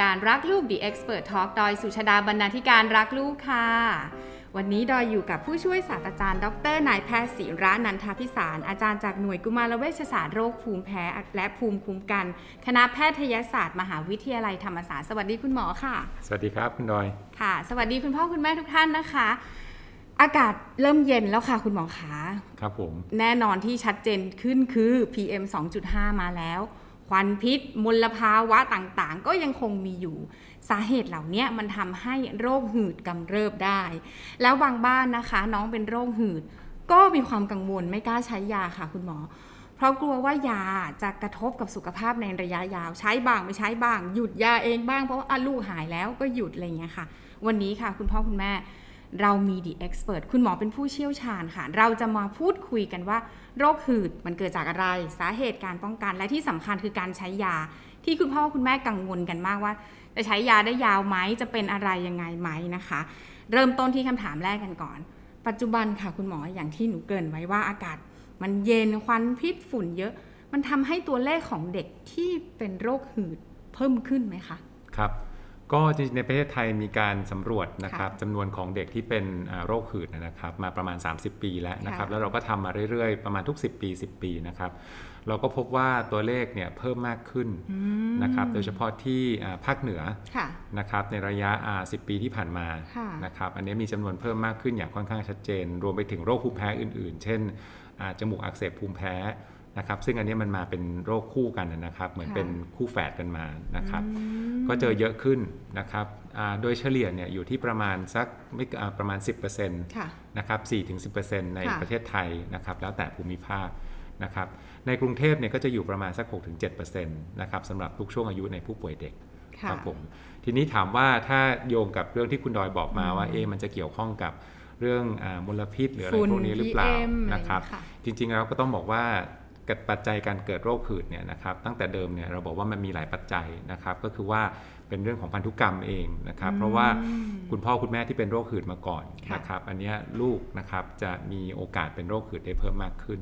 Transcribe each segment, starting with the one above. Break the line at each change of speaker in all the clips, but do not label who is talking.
การรักลูก The Expert Talk ดอยสุชาดาบรรณาธิการรักลูกค่ะ วันนี้ดอยอยู่กับผู้ช่วยศาสตราจารย์ ดรนายแพทย์ศิระนันทพิสาร อาจารย์จากหน่วยกุมารเวชศาสตร์โรคภูมิแพ้และภูมิคุ้มกัน คณะแพทยศาสตร์มหาวิทยาลัยธรรมศาสตร์สวัสดีคุณหมอค่ะ
สวัสดีครับคุณดอย
ค่ะ สวัสดีคุณพ่อคุณแม่ทุกท่านนะคะอากาศเริ่มเย็นแล้วค่ะ คุณหมอคะ
ครับผม
แน่นอนที่ชัดเจนขึ้นคือ PM 2.5 มาแล้ว ควันพิษ มลภาวะต่างๆ ก็ยังคงมีอยู่ สาเหตุเหล่านี้มันทำให้โรคหืดกำเริบได้ แล้วบางบ้านนะคะ น้องเป็นโรคหืด ก็มีความกังวลไม่กล้าใช้ยาค่ะคุณหมอ เพราะกลัวว่ายาจะกระทบกับสุขภาพในระยะยาว ใช้บ้างไม่ใช้บ้าง หยุดยาเองบ้างเพราะว่าลูกหายแล้วก็หยุดอะไรอย่างเงี้ยค่ะ วันนี้ค่ะคุณพ่อคุณแม่ เรามี The Expert คุณหมอเป็นผู้เชี่ยวชาญค่ะ เราจะมาพูดคุยกันว่า โรคหืดมันเกิดจากอะไร สาเหตุการป้องกัน และที่สำคัญคือการใช้ยา ที่คุณพ่อคุณแม่กังวลกันมากว่า จะใช้ยาได้ยาวไหมจะเป็นอะไรยังไงไหมนะคะ เริ่มต้นที่คำถามแรกกันก่อน ปัจจุบันค่ะคุณหมออย่างที่หนูเกรินไว้ว่าอากาศ มันเย็นควันพิษฝุ่นเยอะ มันทำให้ตัวเลขของเด็กที่เป็นโรคหืดเพิ่มขึ้นไหมคะ
ครับ ก็จริงๆในประเทศไทยมีการสำรวจนะครับ
ค่ะ
จำนวนของเด็กที่เป็นอ่าโรคหืดนะครับ มาประมาณ 30 ปีแล้วนะครับ
ค่ะ
แล้วเราก็ทำมาเรื่อยๆ ประมาณทุก 10 ปี 10 ปีนะครับ เราก็พบว่าตัวเลขเนี่ยเพิ่มมากขึ้นนะครับ โดยเฉพาะที่อ่าภาคเหนือ
ค่ะ
นะครับในระยะอ่า10 ปีที่ผ่านมา
ค่ะ
นะครับ อันนี้มีจำนวนเพิ่มมากขึ้นอย่างค่อนข้างชัดเจน รวมไปถึงโรคภูมิแพ้อื่น ๆ เช่นอ่าจมูกอักเสบภูมิแพ้ นะครับซึ่งอันนี้มันมาเป็นโรคคู่กันนะครับ เหมือน
ค่ะ
เป็นคู่แฝดกันมานะครับ ก็เจอเยอะขึ้นนะครับอ่าโดยเฉลี่ยเนี่ยอยู่ที่ประมาณสักไม่อ่าประมาณ 10%
ค่ะ
นะครับ4-10%ใน
ค่ะ
ประเทศไทยนะครับแล้วแต่ภูมิภาคนะครับในกรุงเทพเนี่ยก็จะอยู่ประมาณสัก 6-7%นะครับสำหรับทุกช่วงอายุในผู้ป่วยเด็ก
ค่ะ
ครับผมทีนี้ถามว่าถ้าโยงกับเรื่องที่คุณดอยบอกมาว่าเอะมันจะเกี่ยวข้องกับเรื่องอามลพิษหรืออะไร
ฝุ่น
พวกนี้หรือเปล่า
PM
นะครับ
อะไรอย่างเงี้ยค่ะ
จริงๆแล้วก็ต้องบอกว่า กับปัจจัยการเกิดโรคหืดเนี่ยนะครับตั้งแต่เดิมเนี่ยเราบอกว่ามันมีหลายปัจจัยนะครับก็คือว่าเป็นเรื่องของพันธุกรรมเองนะครับเพราะว่าคุณพ่อคุณแม่ที่เป็นโรคหืดมาก่อน
ค่ะ
นะครับอันเนี้ยลูกนะครับจะมีโอกาสเป็นโรคหืดได้เพิ่มมากขึ้น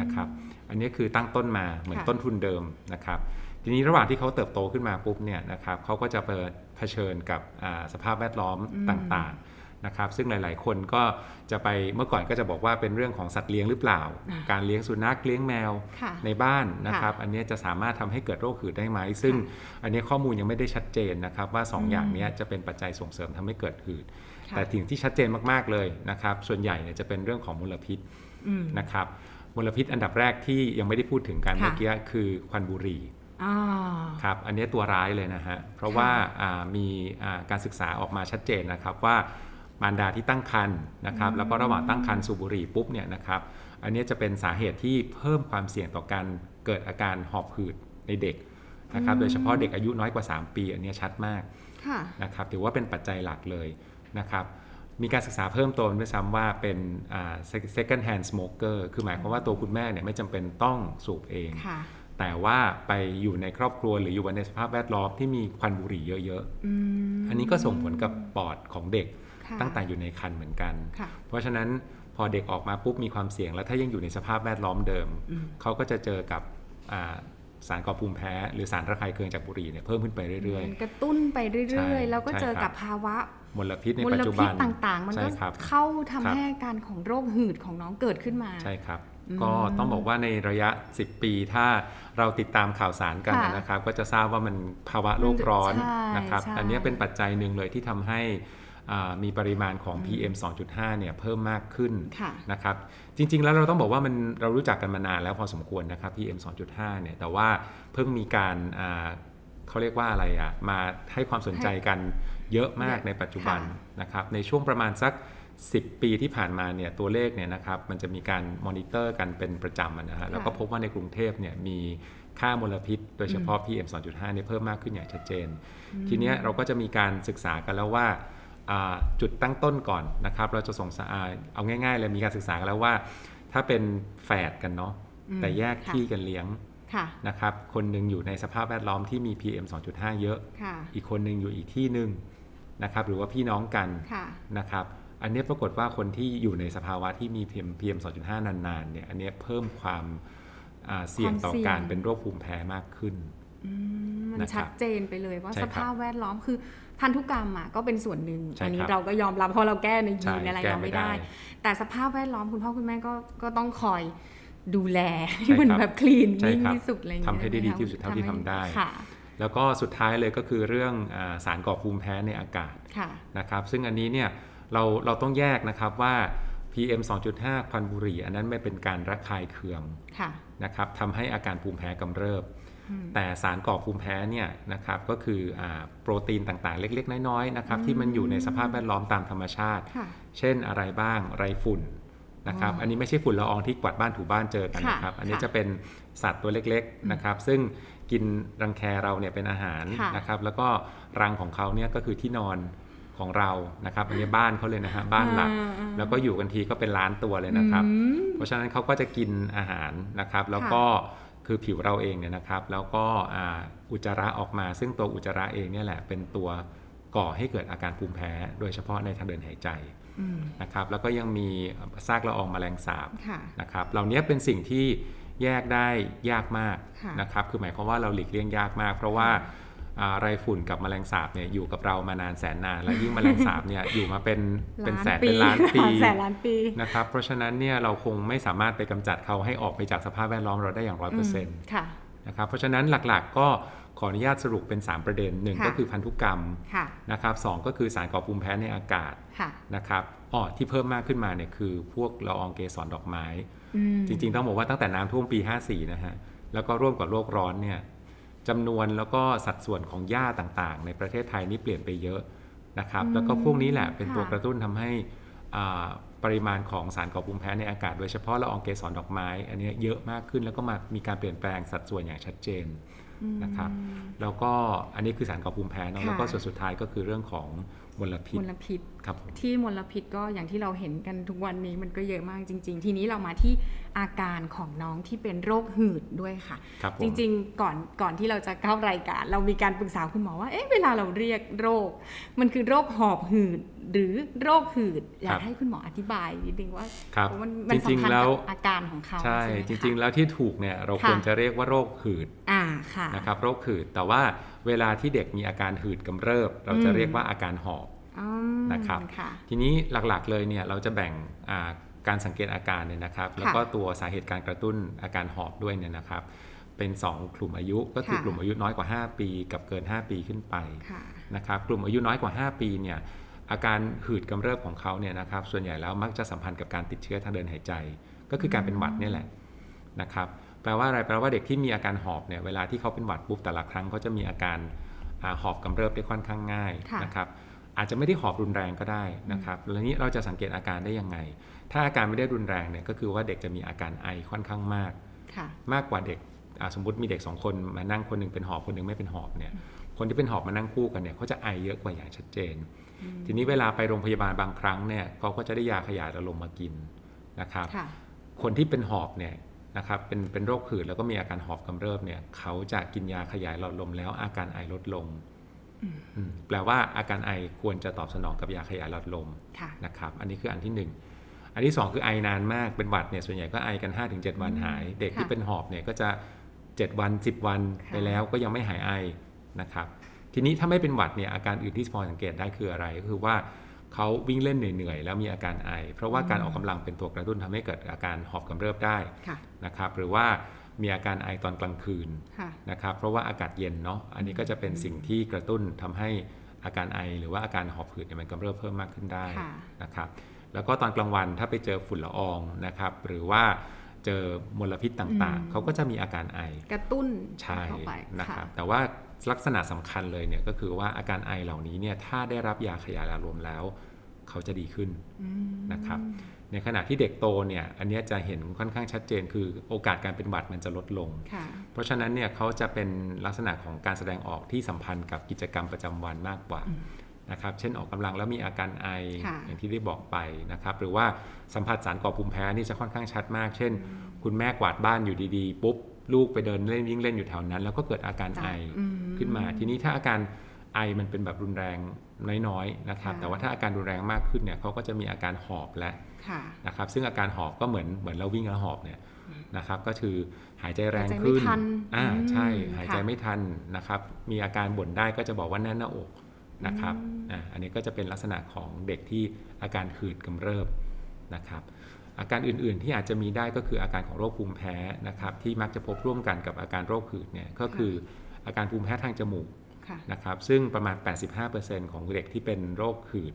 นะครับอันนี้คือตั้งต้นมาเหมือน
ค่ะ
ต้นทุนเดิมนะครับทีนี้ระหว่างที่เขาเติบโตขึ้นมาปุ๊บเนี่ยนะครับเขาก็จะเปิดเผชิญกับอ่าสภาพแวดล้อมต่างๆ นะครับซึ่งหลาย ๆ คนก็จะไปเมื่อก่อนก็จะบอกว่าเป็นเรื่องของสัตว์เลี้ยงหรือเปล่า การเลี้ยงสุนัขเลี้ยงแมว
ค่ะ
ในบ้านนะครับ อันนี้จะสามารถทำให้เกิดโรคหืดได้ไหม ซึ่งอันนี้ข้อมูลยังไม่ได้ชัดเจนนะครับว่า 2 อย่างเนี้ยจะเป็นปัจจัยส่งเสริมทำให้เกิดหืด
ค่ะ
แต่สิ่งที่ชัดเจนมาก ๆ เลยนะครับ ส่วนใหญ่เนี่ยจะเป็นเรื่องของมลพิษ
อืม
นะครับมลพิษอันดับแรกที่ยังไม่ได้พูดถึงกัน
ค่ะ
เมื่อกี้คือควันบุหรี่
อ่า
ครับอันนี้ตัวร้ายเลยนะฮะเพราะ
ค่ะ
ว่าอ่ามีอ่าการศึกษาออกมาชัดเจนนะครับว่า มารดาที่ตั้งครรภ์นะครับ แล้วก็ระหว่างตั้งครรภ์สูบบุหรี่ปุ๊บเนี่ยนะครับอันนี้จะเป็นสาเหตุที่เพิ่มความเสี่ยงต่อการเกิดอาการหอบหืดในเด็กนะครับ โดยเฉพาะเด็กอายุน้อยกว่า 3 ปี อันนี้ชัดมาก
ค่ะ
นะครับถือว่าเป็นปัจจัยหลักเลยนะครับ มีการศึกษาเพิ่มเติมด้วยซ้ำว่าเป็นอ่า second hand smoker คือหมายความว่าตัวคุณแม่เนี่ยไม่จำเป็นต้องสูบเอง
ค่ะ
แต่ว่าไปอยู่ในครอบครัวหรืออยู่ในสภาพแวดล้อมที่มีควันบุหรี่เยอะ
อืม
ๆอันนี้ก็ส่งผลกับปอดของเด็ก
ค่ะ
ตั้งแต่อยู่ในครรภ์เหมือนกัน
ค่ะ
เพราะฉะนั้นพอเด็กออกมาปุ๊บมีความเสี่ยง แล้วถ้ายังอยู่ในสภาพแวดล้อมเดิม เขาก็จะเจอกับอ่าสารก่อภูมิแพ้ หรือสารระคายเคืองจากบุหรี่เนี่ยเพิ่มขึ้นไปเรื่อย
มันกระตุ้นไปเรื่
ใช่
อยๆ แล้วก็
ใช่
เจอ
ครับ
กับภาวะ
ๆมลพิษใน
ม
ปัจ
ล
จุ
พิ
บั
ษ
น
ต่างๆ มัน
ใช่
ก็
ครับ
เข้าทำ
ครับ
ให้อาการของโรคหืดของน้องเกิดขึ้นมา
ใช่ครับ ก็ต้องบอกว่าในระยะ 10 ปี ถ้าเราติดตามข่าวสารกัน
ค่ะ
นะครับ ก็จะทราบว่ามันภาวะโลกร้อน
ใช่
นะครับ
ใช่
อันนี้เป็นปัจจัยหนึ่งเลยที่ทำให้อ่า มีปริมาณของ PM 2.5เนี่ยเพิ่มมากขึ้น
ค่ะ
นะครับจริง ๆ แล้วเราต้องบอกว่ามันเรารู้จักกันมานานแล้วพอสมควรนะครับ PM 2.5เนี่ยแต่ว่าเพิ่งมีการอ่าเขาเรียกว่าอะไรอะมาให้ความสนใจกันเยอะมาก
เยอะ
ในปัจจุบัน
ค่ะ
นะครับในช่วงประมาณสัก 10 ปีที่ผ่านมาเนี่ยตัวเลขเนี่ยนะครับมันจะมีการมอนิเตอร์กันเป็นประจำอะนะฮะแล้วก็พบว่าในกรุงเทพเนี่ยมีค่ามลพิษ โดยเฉพาะ PM 2.5เนี่ยเพิ่มมากขึ้นอย่างชัดเจน ทีเนี้ยเราก็จะมีการศึกษากันแล้วว่าอ่า จุดตั้งต้นก่อนนะครับเราจะส่งสาเอาง่ายๆเลยมีการศึกษากันแล้วว่า ถ้าเป็นแฝดกันเนาะ
อืม
แต่แยก
ค่ะ
ที่กันเลี้ยง
ค่ะ
นะครับคนหนึ่งอยู่ในสภาพแวดล้อมที่มี PM 2.5 เยอะ
ค่ะ
อีกคนหนึ่งอยู่อีกที่หนึ่งนะครับหรือว่าพี่น้องกัน
ค่ะ
นะครับอันนี้ปรากฏว่าคนที่อยู่ในสภาวะที่มี PM PM 2.5 นานๆเนี่ยอันนี้เพิ่มความอ่าเสี่ยงต่อ
ความเสี่ยง
การเป็นโรคภูมิแพ้มากขึ้น
อืมมัน
นะครับ
ชัดเจนไปเลยว่า
ใช่
ส
ครับ
ภาพแวดล้อมคือ พันธุกรรมอะก็เป็นส่วนหนึ่ง
ใช่
อันนี้
ครับ
เราก็ยอมรับเพราะเราแก้ใน
ใช่
ยีนอะไร
แก้
เรา
ไม่
ไม่ได้
ได้
แต่สภาพแวดล้อมคุณพ่อคุณแม่ก็ก็ต้องคอยดูแล
ใช่
ให้มัน
ครับ
แบบคลีน
ใช่
นิ่ง
ครับ
ที่สุดอะไรอย่างเงี้ย
ทำให้ได้ดี
ช่ไม
ที่สุดเท่าที่
ให้
ทำได้
ค่ะ
แล้วก็สุดท้ายเลยก็คือเรื่องอาสารก่อภูมิแพ้ในอากาศ
ค่ะ
นะครับ ซึ่งอันนี้เนี่ยเราเราต้องแยกนะครับว่า PM 2.5 ควันบุหรี่ อันนั้นไม่เป็นการระคายเคือง
ค่ะ
นะครับทำให้อาการภูมิแพ้กำเริบ
อืม
แต่สารก่อภูมิแพ้เนี่ยนะครับก็คืออาโปรตีนต่างๆ เล็ก ๆ น้อยๆนะครับที่มันอยู่ในสภาพแวดล้อมตามธรรมชาติ
ค่ะ
เช่นอะไรบ้างไรฝุ่นนะครับ
อ๋ออั
อันนี้ไม่ใช่ฝุ่นละอองที่กวาดบ้านถูบ้านเจอกัน
ค่ะ
นะครับ อันนี้
ค่ะ
จะเป็นสัตว์ตัวเล็กๆนะครับ ซึ่งกินรังแคเราเนี่ยเป็นอาหาร
ค่ะ
นะครับแล้วก็รังของเขาเนี่ยก็คือที่นอนของเรานะครับอันนี้บ้านเขาเลยนะฮะบ้านหลัก
อ่าอ่า
แล้วก็อยู่กันทีก็เป็นล้านตัวเลยนะครับ
อืม
เพราะฉะนั้นเขาก็จะกินอาหารนะครับแล้วก็ คือผิวเราเองเนี่ยนะครับ แล้วก็อ่าอุจจาระออกมา ซึ่งตัวอุจจาระเองเนี่ยแหละเป็นตัวก่อให้เกิดอาการภูมิแพ้ โดยเฉพาะในทางเดินหายใจ
อืม
นะครับ แล้วก็ยังมีซากละอองแมลงสาบ
ค่ะ
นะครับ เหล่านี้เป็นสิ่งที่แยกได้ยากมาก
ค่ะ
นะครับ คือหมายความว่าเราหลีกเลี่ยงยากมาก เพราะว่าอ่า ไรฝุ่นกับแมลงสาบเนี่ยอยู่กับเรามานานแสนนานและยิ่งแมลงสาบเนี่ยอยู่มาเป็นเป็นแสนเป็นล้านปี
แสนล้านปี
นะครับเพราะฉะนั้นเนี่ยเราคงไม่สามารถไปกำจัดเขาให้ออกไปจากสภาพแวดล้อมเราได้อย่างร้อยเปอร์เซ็นต์
ค่ะ
นะครับเพราะฉะนั้นหลักๆก็ขออนุญาตสรุปเป็น 3 ประเด็นหนึ่ง
ค่ะ
ก็คือพันธุกรรม
ค่ะ
นะครับสองก็คือสารก่อภูมิแพ้ในอากาศ
ค่ะ
นะครับอ๋อที่เพิ่มมากขึ้นมาเนี่ยคือพวกละอองเกสรดอกไม้
อืม
จริง ๆ ต้องบอกว่าตั้งแต่น้ำท่วมปี 54นะฮะแล้วก็ร่วมกับโลกร้อนเนี่ย จำนวนแล้วก็สัดส่วนของหญ้าต่างๆ ในประเทศไทยนี่เปลี่ยนไปเยอะนะครับ
อืม
แล้วก็พวกนี้แหละเป็น
ค่ะ
ตัวกระตุ้นทำให้อ่าปริมาณของสารก่อภูมิแพ้ในอากาศ โดยเฉพาะละอองเกสรดอกไม้ อันเนี้ยเยอะมากขึ้นแล้วก็มามีการเปลี่ยนแปลงสัดส่วนอย่างชัดเจนนะครับแล้วก็อันนี้คือสารก่อภูมิแพ้เนอะ
ค่ะ
แล้วก็ส่วนสุดท้ายก็คือเรื่องของมลพิษ
มลพิษ
ครับผม
ที่มลพิษก็อย่างที่เราเห็นกันทุกวันนี้มันก็เยอะมากจริง ๆ ทีนี้เรามาที่อาการของน้องที่เป็นโรคหืดด้วยค่ะ
ครับผม
จริงๆก่อนก่อนที่เราจะเข้ารายการ เรามีการปรึกษาคุณหมอว่าเอ๊ะเวลาเราเรียกโรค มันคือโรคหอบหืดหรือโรคหืดอยากให้คุณหมออธิบายนิดนึงว่า
ครับ
มันมัน
จริง
สัมพัน
ๆ
ธ์
แล้ว
กับอาการของเขา
ใช่
ไหม
จ
คะ
ริง ๆ แล้วที่ถูกเนี่ยเรา
ค่ะ
ควรจะเรียกว่าโรคหืด
อ่าค่ะ
นะครับโรคหืดแต่ว่าเวลาที่เด็กมีอาการหืดกำเริบ เราจะ
อืม
เรียกว่าอาการหอบ
อืม
นะครับ
ค่ะ
ทีนี้หลักๆเลยเนี่ยเราจะแบ่งอ่าการสังเกตอาการเนี่ยนะครับแล้วก็ตัวสาเหตุการกระตุ้นอาการหอบด้วยเนี่ยนะครับ เป็น 2 กลุ่มอายุก็คือ
ค่ะ
กลุ่มอายุน้อยกว่า 5 ปี กับเกิน 5 ปีขึ้นไป
ค่ะ
นะครับกลุ่มอายุน้อยกว่า 5 ปีเนี่ยอาการหืดกำเริบของเขาเนี่ยนะครับส่วนใหญ่แล้วมักจะสัมพันธ์กับการติดเชื้อทางเดินหายใจ ก็คือการเป็นหวัดเนี่ยแหละนะครับแปลว่าอะไรแปลว่าเด็กที่มีอาการหอบเนี่ยเวลาที่เขาเป็นหวัดปุ๊บแต่ละครั้งเขาจะมีอาการอาหอบกำเริบได้ค่อนข้างง่าย
ค่ะ
นะครับ อาจจะไม่ได้หอบรุนแรงก็ได้นะครับแล้วนี้เราจะสังเกตอาการได้ยังไง ถ้าอาการไม่ได้รุนแรงเนี่ยก็คือว่าเด็กจะมีอาการไอค่อนข้างมาก
ค่ะ
มากกว่าเด็กอ่าสมมติมีเด็กสองคนมานั่งคนหนึงเป็นหอบคนหนึงไม่เป็นหอบเนี่ยคนที่เป็นหอบมานั่งคู่กันเนี่ยเขาจะไอเยอะกว่าอย่างชัดเจน ทีนี้เวลาไปโรงพยาบาลบางครั้งเนี่ยเขาก็จะได้ยาขยายอารมณ์มากินนะครับ
ค่ะ
คนที่เป็นหอบเนี่ยนะครับเป็นเป็นโรคหืดแล้วก็มีอาการหอบกำเริบเนี่ยเขาจะกินยาขยายหลอดลมแล้วอาการไอลดลงอืม แปลว่าอาการไอควรจะตอบสนองกับยาขยายหลอดลม
ค่ะ
นะครับ อันนี้คืออันที่หนึ่งอันที่สองคือไอนานมากเป็นหวัดเนี่ยส่วนใหญ่ก็ไอกัน 5-7 วันหาย เด็กที่
ค่ะ
เป็นหอบเนี่ยก็จะ 7 วัน 10 วัน
ค่ะ
ไปแล้วก็ยังไม่หายไอนะครับ ทีนี้ถ้าไม่เป็นหวัดเนี่ยอาการอื่นที่พอสังเกตได้คืออะไรก็คือว่าเขาวิ่งเล่นเหนื่อยๆ แล้วมีอาการไอ เพราะว่าการออกกำลังเป็นตัวกระตุ้นทำให้เกิดอาการหอบกำเริบได้
ค่ะ
นะครับหรือว่า มีอาการไอตอนกลางคืน
ค่ะ
นะครับเพราะว่าอากาศเย็นเนาะอันนี้ก็จะเป็นสิ่งที่กระตุ้นทำให้อาการไอ หรือว่าอาการหอบหืดเนี่ยมันกำเริบเพิ่มมากขึ้นได้
ค่ะ
นะครับแล้วก็ตอนกลางวันถ้าไปเจอฝุ่นละอองนะครับหรือว่าเจอมลพิษต่าง
อืม
ๆเขาก็จะมีอาการไอ
กระตุ้น
ใช่
เข้าไป
นะครับ
ค่ะ
แต่ว่าลักษณะสำคัญเลยเนี่ยก็คือว่าอาการไอเหล่านี้เนี่ยถ้าได้รับยาขยายอารมณ์แล้ว เขาจะดีขึ้น
อืม
นะครับ ในขณะที่เด็กโตเนี่ยอันเนี้ยจะเห็นค่อนข้างชัดเจน คือโอกาสการเป็นหวัดมันจะลดลง
ค่ะ
เพราะฉะนั้นเนี่ยเขาจะเป็นลักษณะของการแสดงออกที่สัมพันธ์กับกิจกรรมประจำวันมากกว่านะครับเช่นออกกำลังแล้วมีอาการไอ
ค่ะ
อย่างที่ได้บอกไปนะครับหรือว่าสัมผัสสารก่อภูมิแพ้นี่จะค่อนข้างชัดมาก เช่น คุณแม่กวาดบ้านอยู่ดีๆปุ๊บลูกไปเดินเล่นวิ่งเล่นอยู่แถวนั้น แล้วก็เกิดอาการไอ
อืม
ขึ้นมา ทีนี้ถ้าอาการ ไอมันเป็นแบบรุนแรงน้อยๆนะครับ
ค่ะ
แต่ว่าถ้าอาการรุนแรงมากขึ้นเนี่ยเขาก็จะมีอาการหอบและ
ค่ะ
นะครับ ซึ่งอาการหอบก็เหมือนเหมือนเราวิ่งแล้วหอบเนี่ยนะครับ ก็คือหายใจแรง
หายใจไม่
ขึ้น
ทัน
อ่า
อืม
ใช่หายใจ
ค่ะ
ไม่ทันนะครับ มีอาการบ่นได้ก็จะบอกว่าแน่นหน้าอกนะครับ
อืม
อ่าอันนี้ก็จะเป็นลักษณะของเด็กที่อาการหืดกำเริบนะครับ อาการอื่นๆที่อาจจะมีได้ก็คืออาการของโรคภูมิแพ้นะครับ ที่มักจะพบร่วมกันกับอาการโรคหืดเนี่ยก็คืออาการภูมิแพ้ทางจมูก
ค่ะ
นะครับซึ่งประมาณ 85%ของเด็กที่เป็นโรคหืด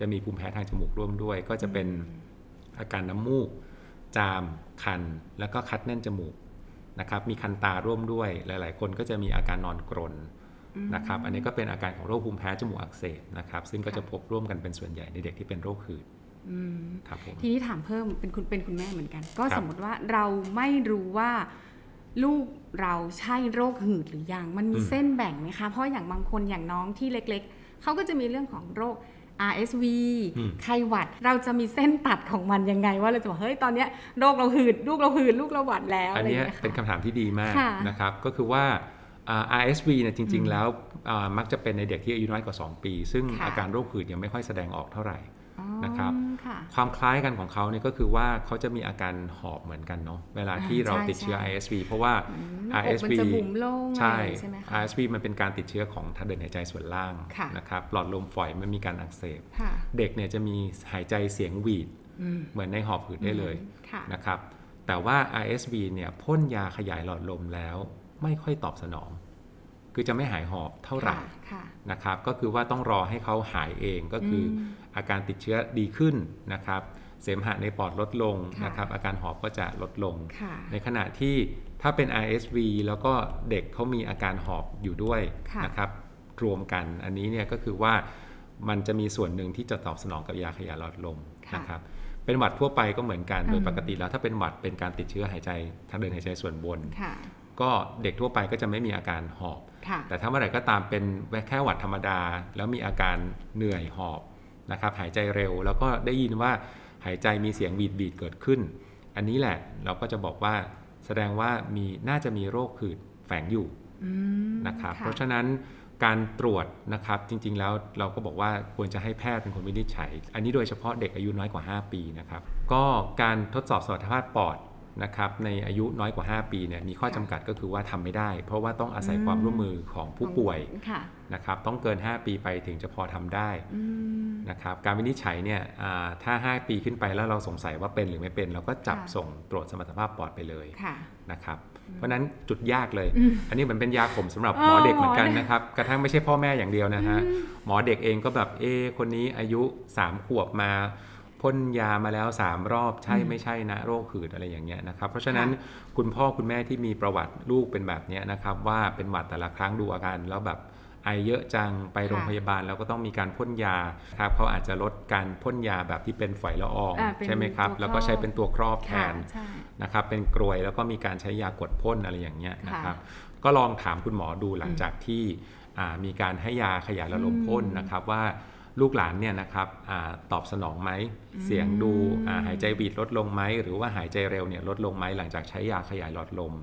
จะมีภูมิแพ้ทางจมูกร่วมด้วย ก็จะเป็นอาการน้ำมูก จาม คัน แล้วก็คัดแน่นจมูกนะครับมีคันตาร่วมด้วยหลาย ๆ คนก็จะมีอาการนอนกรนนะครับอันนี้ก็เป็นอาการของโรคภูมิแพ้จมูกอักเสบนะครับซึ่งก็จะพบร่วมกันเป็นส่วนใหญ่ในเด็กที่เป็นโรคหืด
อืม
ครับผม
ทีนี้ถามเพิ่มเป็นคุณเป็นคุณแม่เหมือนกัน ก็
ครับ
สมมติว่าเราไม่รู้ว่า ลูกเราใช่โรคหืดหรือยัง มันมี
อืม
เส้นแบ่งไหมคะ เพราะอย่างบางคนอย่างน้องที่เล็กๆ เขาก็จะมีเรื่องของโรค RSV
อืม
ไข้หวัด เราจะมีเส้นตัดของมันยังไง ว่าเราจะบอกเฮ้ยตอนเนี้ยโรคเราหืด ลูกเราหืด ลูกเราหวัดแล้ว
อัน
อะไรอย่าง
เนี้ย
เงี้ยค่ะ
เป็นคำถามที่ดีมาก
ค่ะ
นะครับ ก็คือว่าอ่า RSV เนี่ยจริง ๆ แล้วอ่ามักจะเป็นในเด็กที่อายุน้อยกว่า 2 ปี ซึ่ง
ค่ะ
อาการโรคหืดยังไม่ค่อยแสดงออกเท่าไหร่
อ๋อ
นะครับ
ค่ะ
ความคล้ายกันของเขาเนี่ยก็คือว่าเขาจะมีอาการหอบเหมือนกันเนาะเวลาที่
อ่า
เรา
ใช่
ติดเชื้อ
ใช่
ISV เพราะว่า
อืมหน้าอกมัน
RSV
จะบุ๋มโล่ง
ใช่
อะไรใช่ไหมคะ
RSV มันเป็นการติดเชื้อของทางเดินหายใจส่วนล่าง
ค่ะ
นะครับหลอดลมฝอยมันมีการอักเสบ
ค่ะ
เด็กเนี่ยจะมีหายใจเสียงหวีด
อืม
เหมือนในหอบหืดได้เลย
ค่ะ
นะครับแต่ว่า RSV เนี่ยพ่นยาขยายหลอดลมแล้วไม่ค่อยตอบสนอง คือจะไม่หายหอบเท่าไหร่
ค่ะค่ะ
นะครับ ก็คือว่าต้องรอให้เขาหายเองก็คืออ
ม
อาการติดเชื้อดีขึ้นนะครับ เสมหะในปอดลดลง
ค่ะ
นะครับ อาการหอบก็จะลดลง
ค่ะ
ในขณะที่ถ้าเป็น RSV แล้วก็เด็กเขามีอาการหอบอยู่ด้วย
ค่ะ
นะครับ รวมกันอันนี้เนี่ยก็คือว่ามันจะมีส่วนหนึ่งที่จะตอบสนองกับยาขยายหลอดลม
ค่ะ
นะครับเป็นหวัดทั่วไปก็เหมือนกัน
อืม
โดยปกติแล้วถ้าเป็นหวัดเป็นการติดเชื้อหายใจทางเดินหายใจส่วนบน
ค่ะ
ก็เด็กทั่วไปก็จะไม่มีอาการหอบ
ค่ะ
แต่ถ้าเมื่อไหร่ก็ตามเป็นแค่หวัดธรรมดา แล้วมีอาการเหนื่อยหอบนะครับหายใจเร็วแล้วก็ได้ยินว่าหายใจมีเสียงบีดบีดๆเกิดขึ้น อันนี้แหละเราก็จะบอกว่าแสดงว่ามีน่าจะมีโรคหืดแฝงอยู่
อืม
นะครับ
ค่ะ
เพราะฉะนั้นการตรวจนะครับจริงๆแล้วเราก็บอกว่าควรจะให้แพทย์เป็นคนวินิจฉัย อันนี้โดยเฉพาะเด็กอายุน้อยกว่า 5 ปีนะครับก็การทดสอบสมรรถภาพปอด นะครับในอายุน้อยกว่า 5 ปีเนี่ยมีข้อจำกัดก็คือว่าทำไม่ได้ เพราะว่าต้องอาศัยความร่วมมือของผู้ป่วย
ค่ะ
นะครับต้องเกิน 5 ปีไปถึงจะพอทำได้
อืม
นะครับการวินิจฉัยเนี่ยอ่าถ้า 5 ปีขึ้นไปแล้วเราสงสัยว่าเป็นหรือไม่เป็น เราก็จับ
ค่ะ
ส่งตรวจสมรรถภาพปอดไปเลย
ค่ะ
นะครับเพราะฉะนั้นจุดยากเลย
อืม
อันนี้เหมือนเป็นยาขมสำหรับ
อ๋อ
หมอเด็กเหมือนกัน
หมอเด็ก
นะครับกระทั่งไม่ใช่พ่อแม่อย่างเดียวนะฮะหมอเด็กเองก็แบบเอะคนนี้อายุ 3 ขวบมา พ่นยามาแล้ว 3 รอบใช่ไม่ใช่นะโรคหืดอะไรอย่างเงี้ยนะครับ เพราะฉะนั้นคุณพ่อคุณแม่ที่มีประวัติลูกเป็นแบบเนี้ยนะครับ ว่าเป็นหวัดแต่ละครั้งดูอาการแล้วแบบไอเยอะจังไปโรง
ค่ะ
พยาบาลแล้วก็ต้องมีการพ่นยาครับเขาอาจจะลดการพ่นยาแบบที่เป็นฝอยละออง
อ่าเป็น
ใช่ไหมครับ
ตัวครอบ
แล้วก็ใช้เป็นตัวครอบแท
ค่ะ
น
ใช่
นะครับเป็นกรวยแล้วก็มีการใช้ยากดพ่นอะไรอย่างเงี้ย
ค่ะ
นะครับ ก็ลองถามคุณหมอดูหลังจากที่อ่ามีการให้ยาขยายระลมพ่นนะครับว่า ลูกหลานเนี่ยนะครับอาตอบสนองไหม เสียงดูอ่าหายใจบีดลดลงไหม หรือว่าหายใจเร็วเนี่ยลดลงไหมหลังจากใช้ยาขยายหลอดลม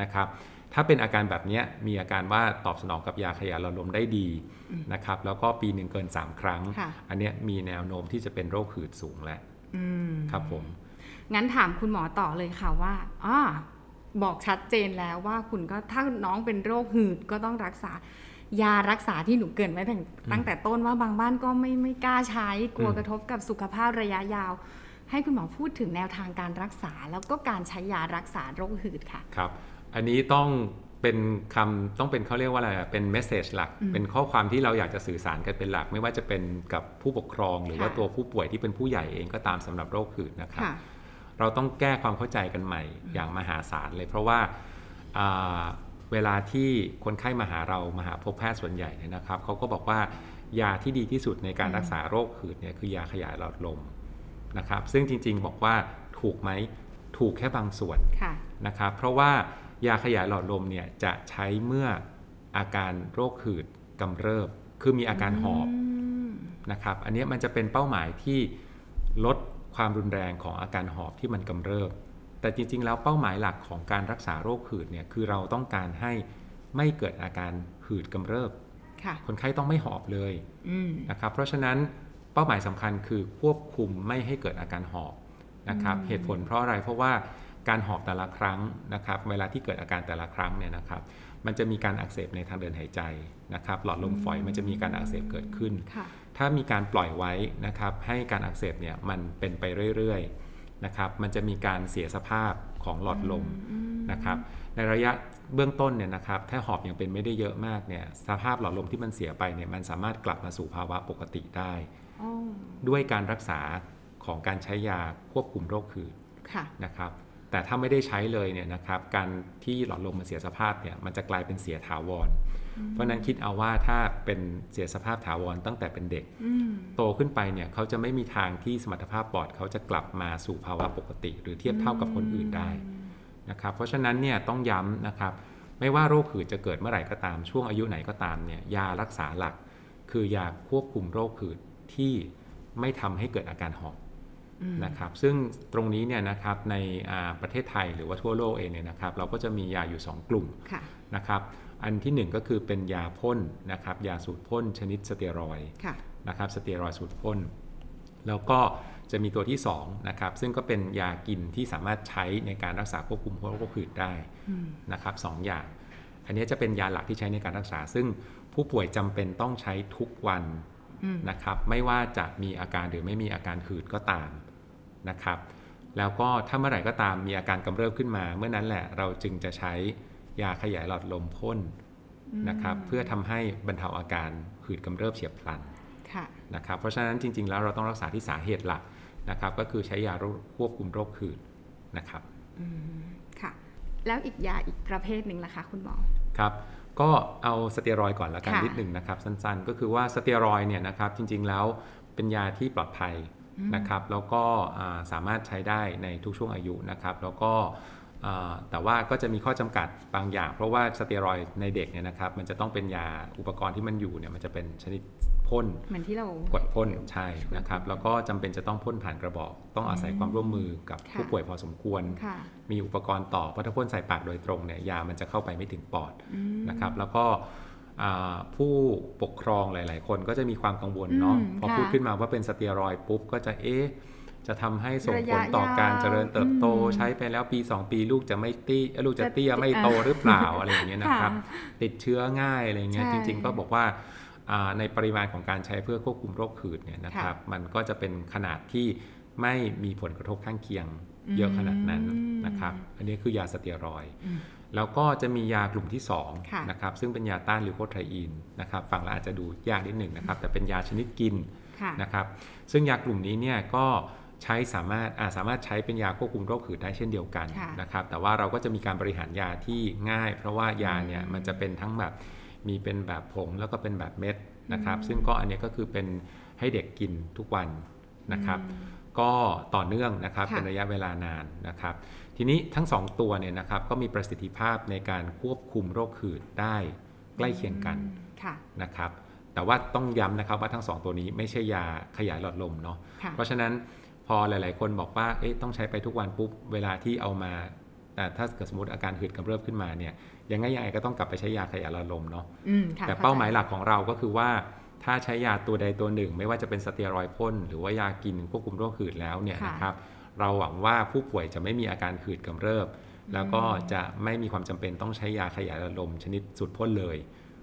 นะครับ ถ้าเป็นอาการแบบเนี้ยมีอาการว่าตอบสนองกับยาขยายหลอดลมได้ดีนะครับ แล้วก็ปีหนึ่งเกิน 3 ครั้ง
ค่ะ
อันเนี้ยมีแนวโน้มที่จะเป็นโรคหืดสูงแล้ว
อืม
ครับผม
งั้นถามคุณหมอต่อเลยค่ะว่าอ่าบอกชัดเจนแล้วว่าคุณก็ถ้าน้องเป็นโรคหืดก็ต้องรักษา ยารักษาที่หนูเกรินไว้ตั้งตั้งแต่ต้นว่าบางบ้านก็ไม่ไม่กล้าใช้กลัว
อืม
กระทบกับสุขภาพระยะยาว ให้คุณหมอพูดถึงแนวทางการรักษา แล้วก็การใช้ยารักษาโรคหืดค่ะ
ครับ อันนี้ต้องเป็นคำต้องเป็นเขาเรียกว่าอะไรอะเป็นเมสเซจหลัก
อืม
เป็นข้อความที่เราอยากจะสื่อสารกันเป็นหลัก ไม่ว่าจะเป็นกับผู้ปกครอง หรือว่า
ค่ะ
ตัวผู้ป่วยที่เป็นผู้ใหญ่เองก็ตามสำหรับโรคหืดนะครับ
ค่ะ
เราต้องแก้ความเข้าใจกันใหม่อย่างมหาศาลเลย เพราะว่าอ่า เวลาที่คนไข้มาหาเรามาหาพบแพทย์ส่วนใหญ่เนี่ยนะครับเขาก็บอกว่ายาที่ดีที่สุดในการ
อืม
รักษาโรคหืดเนี่ยคือยาขยายหลอดลมนะครับซึ่งจริงๆบอกว่าถูกไหมถูกแค่บางส่วน
ค่ะ
นะครับเพราะว่ายาขยายหลอดลมเนี่ยจะใช้เมื่ออาการโรคหืดกำเริบ คือมีอาการหอบ
ม
นะครับอันเนี้ยมันจะเป็นเป้าหมายที่ลดความรุนแรงของอาการหอบที่มันกำเริบ แต่จริง ๆ แล้วเป้าหมายหลักของการรักษาโรคหืดเนี่ยคือเราต้องการให้ไม่เกิดอาการหืดกำเริบ
ค่ะ
คนไข้ต้องไม่หอบเลย
อืม
นะครับเพราะฉะนั้นเป้าหมายสำคัญคือควบคุมไม่ให้เกิดอาการหอบนะครับ
อืม
เหตุผลเพราะอะไรเพราะว่าการหอบแต่ละครั้งนะครับเวลาที่เกิดอาการแต่ละครั้งเนี่ยนะครับมันจะมีการอักเสบในทางเดินหายใจนะครับหลอดลมฝอยมันจะมีการอักเสบเกิดขึ้น
ค่ะ
ถ้ามีการปล่อยไว้นะครับให้การอักเสบเนี่ยมันเป็นไปเรื่อยๆ นะครับมันจะมีการเสียสภาพของหลอดลม
อืม
นะครับในระยะเบื้องต้นเนี่ยนะครับถ้าหอบยังเป็นไม่ได้เยอะมากเนี่ยสภาพหลอดลมที่มันเสียไปเนี่ยมันสามารถกลับมาสู่ภาวะปกติได้
อ๋อ
ด้วยการรักษาของการใช้ยาควบคุมโรคหืด
ค่ะ
นะครับแต่ถ้าไม่ได้ใช้เลยเนี่ยนะครับการที่หลอดลมมันเสียสภาพเนี่ยมันจะกลายเป็นเสียถาวร เพราะฉะนั้นคิดเอาว่าถ้าเป็นเสียสภาพถาวรตั้งแต่เป็นเด็ก
อืม
โตขึ้นไปเนี่ยเขาจะไม่มีทางที่สมรรถภาพปอดเขาจะกลับมาสู่ภาวะปกติ หรือเทียบเท่ากับคนอื่นได้นะครับเพราะฉะนั้นเนี่ยต้องย้ำนะครับไม่ว่าโรคหืดจะเกิดเมื่อไหร่ก็ตามช่วงอายุไหนก็ตามเนี่ยยารักษาหลัก คือยาควบคุมโรคหืดที่ไม่ทำให้เกิดอาการหอบ
อืม
นะครับซึ่งตรงนี้เนี่ยนะครับในอ่าประเทศไทยหรือว่าทั่วโลกเองเนี่ยนะครับเราก็จะมียาอยู่ 2 กลุ่ม
ค่ะ
นะครับ อันทีหนึ่1ก็คือเป็นยาพ่นนะครับยาสูตรพ่นชนิดสเตียรอยด์
ค่ะ
นะครับสเตียรอยด์สูตรพ่นแล้วก็จะมีตัวที่2นะครับซึ่งก็เป็นยากินที่สามารถใช้ในการรักษาควบคุมโรคหืดได้
อืม
นะครับสองอย่าง อันนี้จะเป็นยาหลักที่ใช้ในการรักษา ซึ่งผู้ป่วยจำเป็นต้องใช้ทุกวัน
อืม
นะครับไม่ว่าจะมีอาการหรือไม่มีอาการหืดก็ตามนะครับ แล้วก็ถ้าเมื่อไหร่ก็ตามมีอาการกำเริบขึ้นมา เมื่อนั้นแหละเราจึงจะใช้ ยาขยายหลอดลมพ่นนะครับเพื่อทำให้บรรเทาอาการหืดกำเริบเฉียบพลัน
ค่ะ
นะครับเพราะฉะนั้นจริง ๆ แล้วเราต้องรักษาที่สาเหตุหลักนะครับก็คือใช้ยาควบคุมโรคหืดนะครับ
อืมค่ะ แล้วอีกยาอีกประเภทหนึ่งล่ะคะคุณหมอ
ครับก็เอาสเตียรอยด์ก่อนละกัน
ค่ะ
นิดหนึ่งนะครับสั้นๆ ก็คือว่าสเตียรอยด์เนี่ยนะครับจริง ๆ แล้วเป็นยาที่ปลอดภัยนะครับแล้วก็อ่าสามารถใช้ได้ในทุกช่วงอายุนะครับ แล้วก็อ่า แต่ว่าก็จะมีข้อจำกัดบางอย่าง เพราะว่าสเตียรอยด์ในเด็กเนี่ยนะครับมันจะต้องเป็นยาอุปกรณ์ที่มันอยู่เนี่ยมันจะเป็นชนิดพ่น
เหมือนที่เรา
กดพ่นใช่นะครับแล้วก็จำเป็นจะต้องพ่นผ่านกระบอก ต้องอาศัยความร่วมมือกับ
ค่ะ
ผู้ป่วยพอสมควร
ค่ะ
มีอุปกรณ์ต่อเพราะถ้าพ่นใส่ปากโดยตรงเนี่ยยามันจะเข้าไปไม่ถึงปอด
อืม
นะครับแล้วก็อ่าผู้ปกครองหลาย ๆ คนก็จะมีความกังวลเนาะ
อืม
พอ
ค่ะ
พูดขึ้นมาว่าเป็นสเตียรอยด์ปุ๊บก็จะเอ๊ะ จะทำให้ส่ง
ระ
ผ
ยะ
ลต่อการ
ยาว
เจริญเติบโต
อืม
ใช้ไปแล้วปี 2 ปีลูกจะไม่ตี้เอ้ยลูกจะ
จะ
เตี้ยไม่
อ่า
โตหรือเปล่าอะไรอย่างเงี้ยนะครับ
ค่ะ
ติดเชื้อง่ายอะไรเงี้ย
ใช่
จริง ๆ ก็บอกว่าอ่าในปริมาณของการใช้เพื่อควบคุมโรคหืดเนี่ยนะครับ มันก็จะเป็นขนาดที่ไม่มีผลกระทบข้างเคียงเยอะขนาดนั้น
อืม
นะครับ อันนี้คือยาสเตียรอยด์
อืม
แล้วก็จะมียากลุ่มที่
ค่ะ
2นะครับซึ่งเป็นยาต้านลิวโคไทรีนนะครับฟังแล้วอาจจะดูยากนิดหนึ่งนะครับ แต่เป็นยาชนิดกิน
ค่ะ
นะครับ ซึ่งยากลุ่มนี้เนี่ยก็ ใช้สามารถอาสามารถใช้เป็นยาควบคุมโรคหืดได้เช่นเดียวกัน
ค่ะ
นะครับ แต่ว่าเราก็จะมีการบริหารยาที่ง่าย เพราะว่ายาเนี่ย
อืม
มันจะเป็นทั้งแบบมีเป็นแบบผงแล้วก็เป็นแบบเม็ดนะครับ
อืม
ซึ่งก็อันเนี้ยก็คือเป็นให้เด็กกินทุกวันนะครับ
อืม
ก็ต่อเนื่องนะครับ
ค่ะ
เป็นระยะเวลานานนะครับ ทีนี้ทั้งสองตัวเนี่ยนะครับก็มีประสิทธิภาพในการควบคุมโรคหืดได้ใกล้เคียงกัน
อืมค่ะ
นะครับ แต่ว่าต้องย้ำนะครับว่าทั้งสองตัวนี้ไม่ใช่ยาขยายหลอดลมเนาะ
ค่ะ
เพราะฉะนั้น พอหลายๆ คนบอกว่าเอ๊ะต้องใช้ไปทุกวันปุ๊บเวลาที่เอามา แต่ถ้าเกิดสมมติอาการหืดกำเริบขึ้นมาเนี่ยยังไงยังไงก็ต้องกลับไปใช้ยาขยายหลอดลมเนาะ
อืมค่ะ
แต่เป้าหมายหลักของเราก็คือว่าถ้าใช้ยาตัวใดตัวหนึ่ง ไม่ว่าจะเป็นสเตียรอยด์พ่นหรือว่ายากินควบคุมโรคหืดแล้วเนี่ย
ค่ะ
นะครับเราหวังว่าผู้ป่วยจะไม่มีอาการหืดกำเริบ แล้วก็จะไม่มีความจำเป็นต้องใช้ยาขยายหลอดลมชนิดสุดพ่นเลย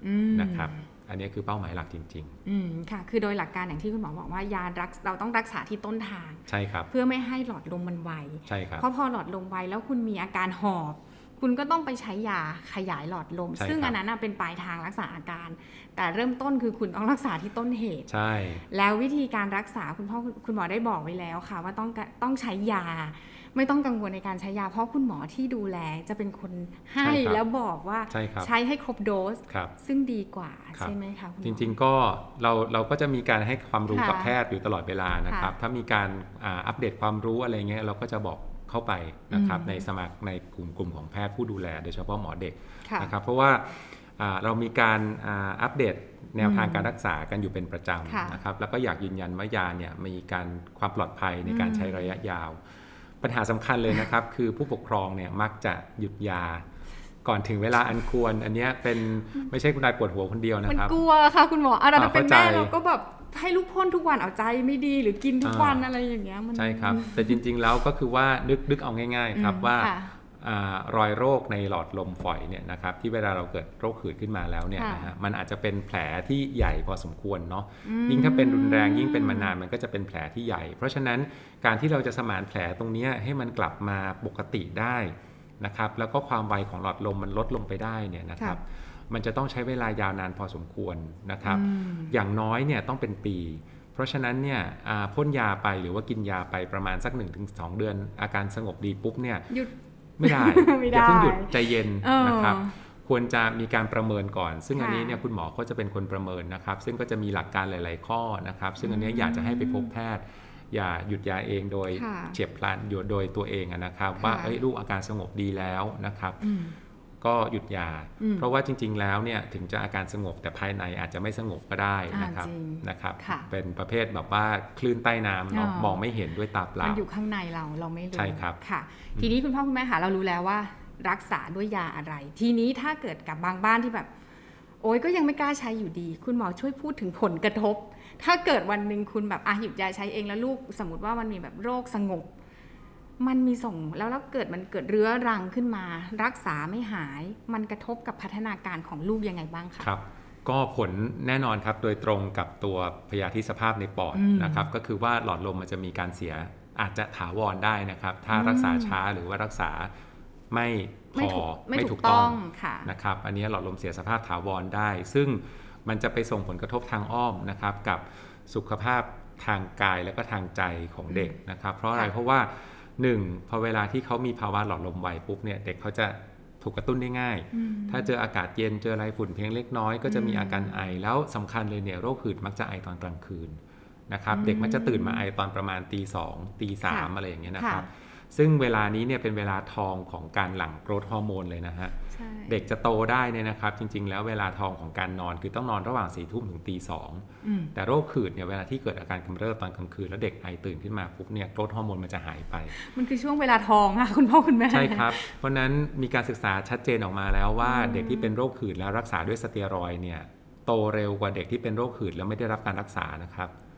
อืม
นะครับ อันนี้คือเป้าหมายหลักจริง
อืมค่ะ คือโดยหลักการอย่างที่คุณหมอบอกว่ายารักเราต้องรักษาที่ต้นทาง
ๆใช่ครับ
เพื่อไม่ให้หลอดลมมันไว
ใช่ครับ
เพราะพอหลอดลมไวแล้วคุณมีอาการหอบ คุณก็ต้องไปใช้ยาขยายหลอดลม
ใช่
ซึ่ง
ครับ
อันนั้นน่ะเป็นปลายทางรักษาอาการ แต่เริ่มต้นคือคุณต้องรักษาที่ต้นเหตุ
ใช่
แล้ววิธีการรักษาคุณพ่อคุณหมอได้บอกไว้แล้วค่ะ ว่าต้องกะต้องใช้ยา ไม่ต้องกังวลในการใช้ยา เพราะคุณหมอที่ดูแลจะเป็นคนให้แล้วบอกว่า
ใช่ครับ
ใช้ให้ครบโดส
ครับ
ซึ่งดีกว่า
ครับ
ใช่ไหมคะคุณหม
จ
อ
ริงๆก็เราเราก็จะมีการให้ความรู้
ค่ะ
กับแพทย์อยู่ตลอดเวลานะครับ
ค่ะ
ถ้ามีการอ่าอัปเดตความรู้อะไรเงี้ยเราก็จะบอกเข้าไปนะครับ
อืม
ในสมัครในกลุ่มกลุ่มของแพทย์ผู้ดูแล โดยเฉพาะหมอเด็ก
ค่ะ
นะครับเพราะว่าอ่าเรามีการอ่าอัปเดตแนวทาง
อืม
การรักษากันอยู่เป็นประจ
ค่ะำ
นะครับแล้วก็อยากยืนยันว่ายาเนี่ยมีการความปลอดภัยในการ
อืม
ใช้ระยะยาว ปัญหาสำคัญเลยนะครับ คือผู้ปกครองเนี่ยมักจะหยุดยา ก่อนถึงเวลาอันควร อันเนี้ยเป็นไม่ใช่คุณนายปวดหัวคนเดียวนะ
มัน
ครับ
กลัวค่ะคุณหมออะเรา
อ่า
เป็น
เข้าใจ
แม่เราก็แบบให้ลูกพ่นทุกวันเอาใจไม่ดีหรือกินทุก
อ่า
วันอะไรอย่างเงี้ยมัน
ใช่ครับ แต่จริง ๆ แล้วก็คือว่านึกนึกเอาง่าย ๆ ครับ
อืม
ว่า
ค่ะ
อา รอยโรคในหลอดลมฝอยเนี่ยนะครับที่เวลาเราเกิดโรคหืดขึ้นมาแล้วเนี่ย
ค่ะ
นะฮะมันอาจจะเป็นแผลที่ใหญ่พอสมควรเนาะ
อืม
ยิ่งถ้าเป็นรุนแรงยิ่งเป็นมานานมันก็จะเป็นแผลที่ใหญ่ เพราะฉะนั้นการที่เราจะสมานแผลตรงเนี้ยให้มันกลับมาปกติได้นะครับแล้วก็ความไวของหลอดลมมันลดลงไปได้เนี่ยนะครับมันจะต้องใช้เวลายาวนานพอสมควรนะครับ
อืม
อย่างน้อยเนี่ยต้องเป็นปีเพราะฉะนั้นเนี่ยอ่าพ่นยาไปหรือว่ากินยาไปประมาณสัก 1-2 เดือน อาการสงบดีปุ๊บเนี่ย
หยุด
ไม่ได้
ไม่
อย่าเพิ่ง
ได้
หยุดใจเย็น
เออ
นะครับควรจะมีการประเมินก่อน ซึ่งอันนี้
ค่ะ
เนี่ยคุณหมอก็จะเป็นคนประเมินนะครับ ซึ่งก็จะมีหลักการหลาย ๆ ข้อนะครับ ซึ่งอันเนี้ย
อืม
อยากจะให้ไปพบแพทย์ อย่าหยุดยาเองโดย
ค่ะ
เฉียบพลันอยู่โดยตัวเองอะนะครับ ว่า
ค่ะ
เอ้ยลูกอาการสงบดีแล้วนะครับ
อืม
ก็หยุดยา
อืม
เพราะว่าจริง ๆ แล้วเนี่ยถึงจะอาการสงบแต่ภายในอาจจะไม่สงบก็ได้นะครับ
อ่าจริง
นะครับ
ค่ะ
เป็นประเภทแบบว่าคลื่นใต้น้ำเนาะ
อ๋อ
มองไม่เห็นด้วยตาเป
มั
ล่า
นอยู่ข้างในเราเราไม่รู้
ใช่ครับ
ค่ะ ทีนี้คุณพ่อคุณแม่ค่ะเรารู้แล้วว่ารักษาด้วยยาอะไร ทีนี้ถ้าเกิดกับบางบ้านที่แบบ โอ๊ยก็ยังไม่กล้าใช้อยู่ดี คุณหมอช่วยพูดถึงผลกระทบ ถ้าเกิดวันหนึ่งคุณแบบอะหยุดยาใช้เองแล้วลูกสมมติว่ามันมีแบบโรคสงบ มันมีส่งแล้วแล้วเกิดมันเกิดเรื้อรังขึ้นมา รักษาไม่หาย มันกระทบกับพัฒนาการของลูกยังไงบ้างคะ
ครับ ก็ผลแน่นอนครับโดยตรงกับตัวพยาธิสภาพในปอด
อืม
นะครับ ก็คือว่าหลอดลมมันจะมีการเสียอาจจะถาวรได้นะครับ ถ้า
อืม
รักษาช้าหรือว่ารักษาไม่พ
ไม่
อ
ถูกไม่ถูกต้องค่ะ
นะครับ อันนี้หลอดลมเสียสภาพถาวรได้ ซึ่งมันจะไปส่งผลกระทบทางอ้อมนะครับ กับสุขภาพทางกายและก็ทางใจของเด็กนะครับ เพราะอะไร
ค่ะ
เพราะว่า หนึ่งพอเวลาที่เขามีภาวะหลอดลมไวปุ๊บเนี่ยเด็กเขาจะถูกกระตุ้นได้ง่าย
อืม
ถ้าเจออากาศเย็นเจออะไรฝุ่นเพียงเล็กน้อยก็จะมี
อืม
อาการไอ แล้วสำคัญเลยเนี่ยโรคหืดมักจะไอตอนกลางคืนนะครับ
อืม
เด็กมักจะตื่นมาไอตอนประมาณตีสองตีสาม
ค่ะ
อะไรอย่างเงี้ยนะครับ
ค่ะ
ซึ่งเวลานี้เนี่ยเป็นเวลาทองของการหลั่งโกรทฮอร์โมนเลยนะฮะ
ใช่
เด็กจะโตได้เนี่ยนะครับ จริง ๆ แล้วเวลาทองของการนอนคือต้องนอนระหว่างสี่ทุ่มถึงตีสอง
อืม
แต่โรคหืดเนี่ยเวลาที่เกิดอาการกำเริบตอนกลางคืนแล้วเด็กไอตื่นขึ้นมาปุ๊บเนี่ยโกรทฮอร์โมนมันจะหายไป
มันคือช่วงเวลาทองค่ะคุณพ่อคุณแม่
ใช่ครับเพราะฉะนั้นมีการศึกษาชัดเจนออกมาแล้วว่า
อืม
เด็กที่เป็นโรคหืดแล้วรักษาด้วยสเตียรอยด์เนี่ยโตเร็วกว่าเด็กที่เป็นโรคหืดแล้วไม่ได้รับการรักษานะครับ
อืม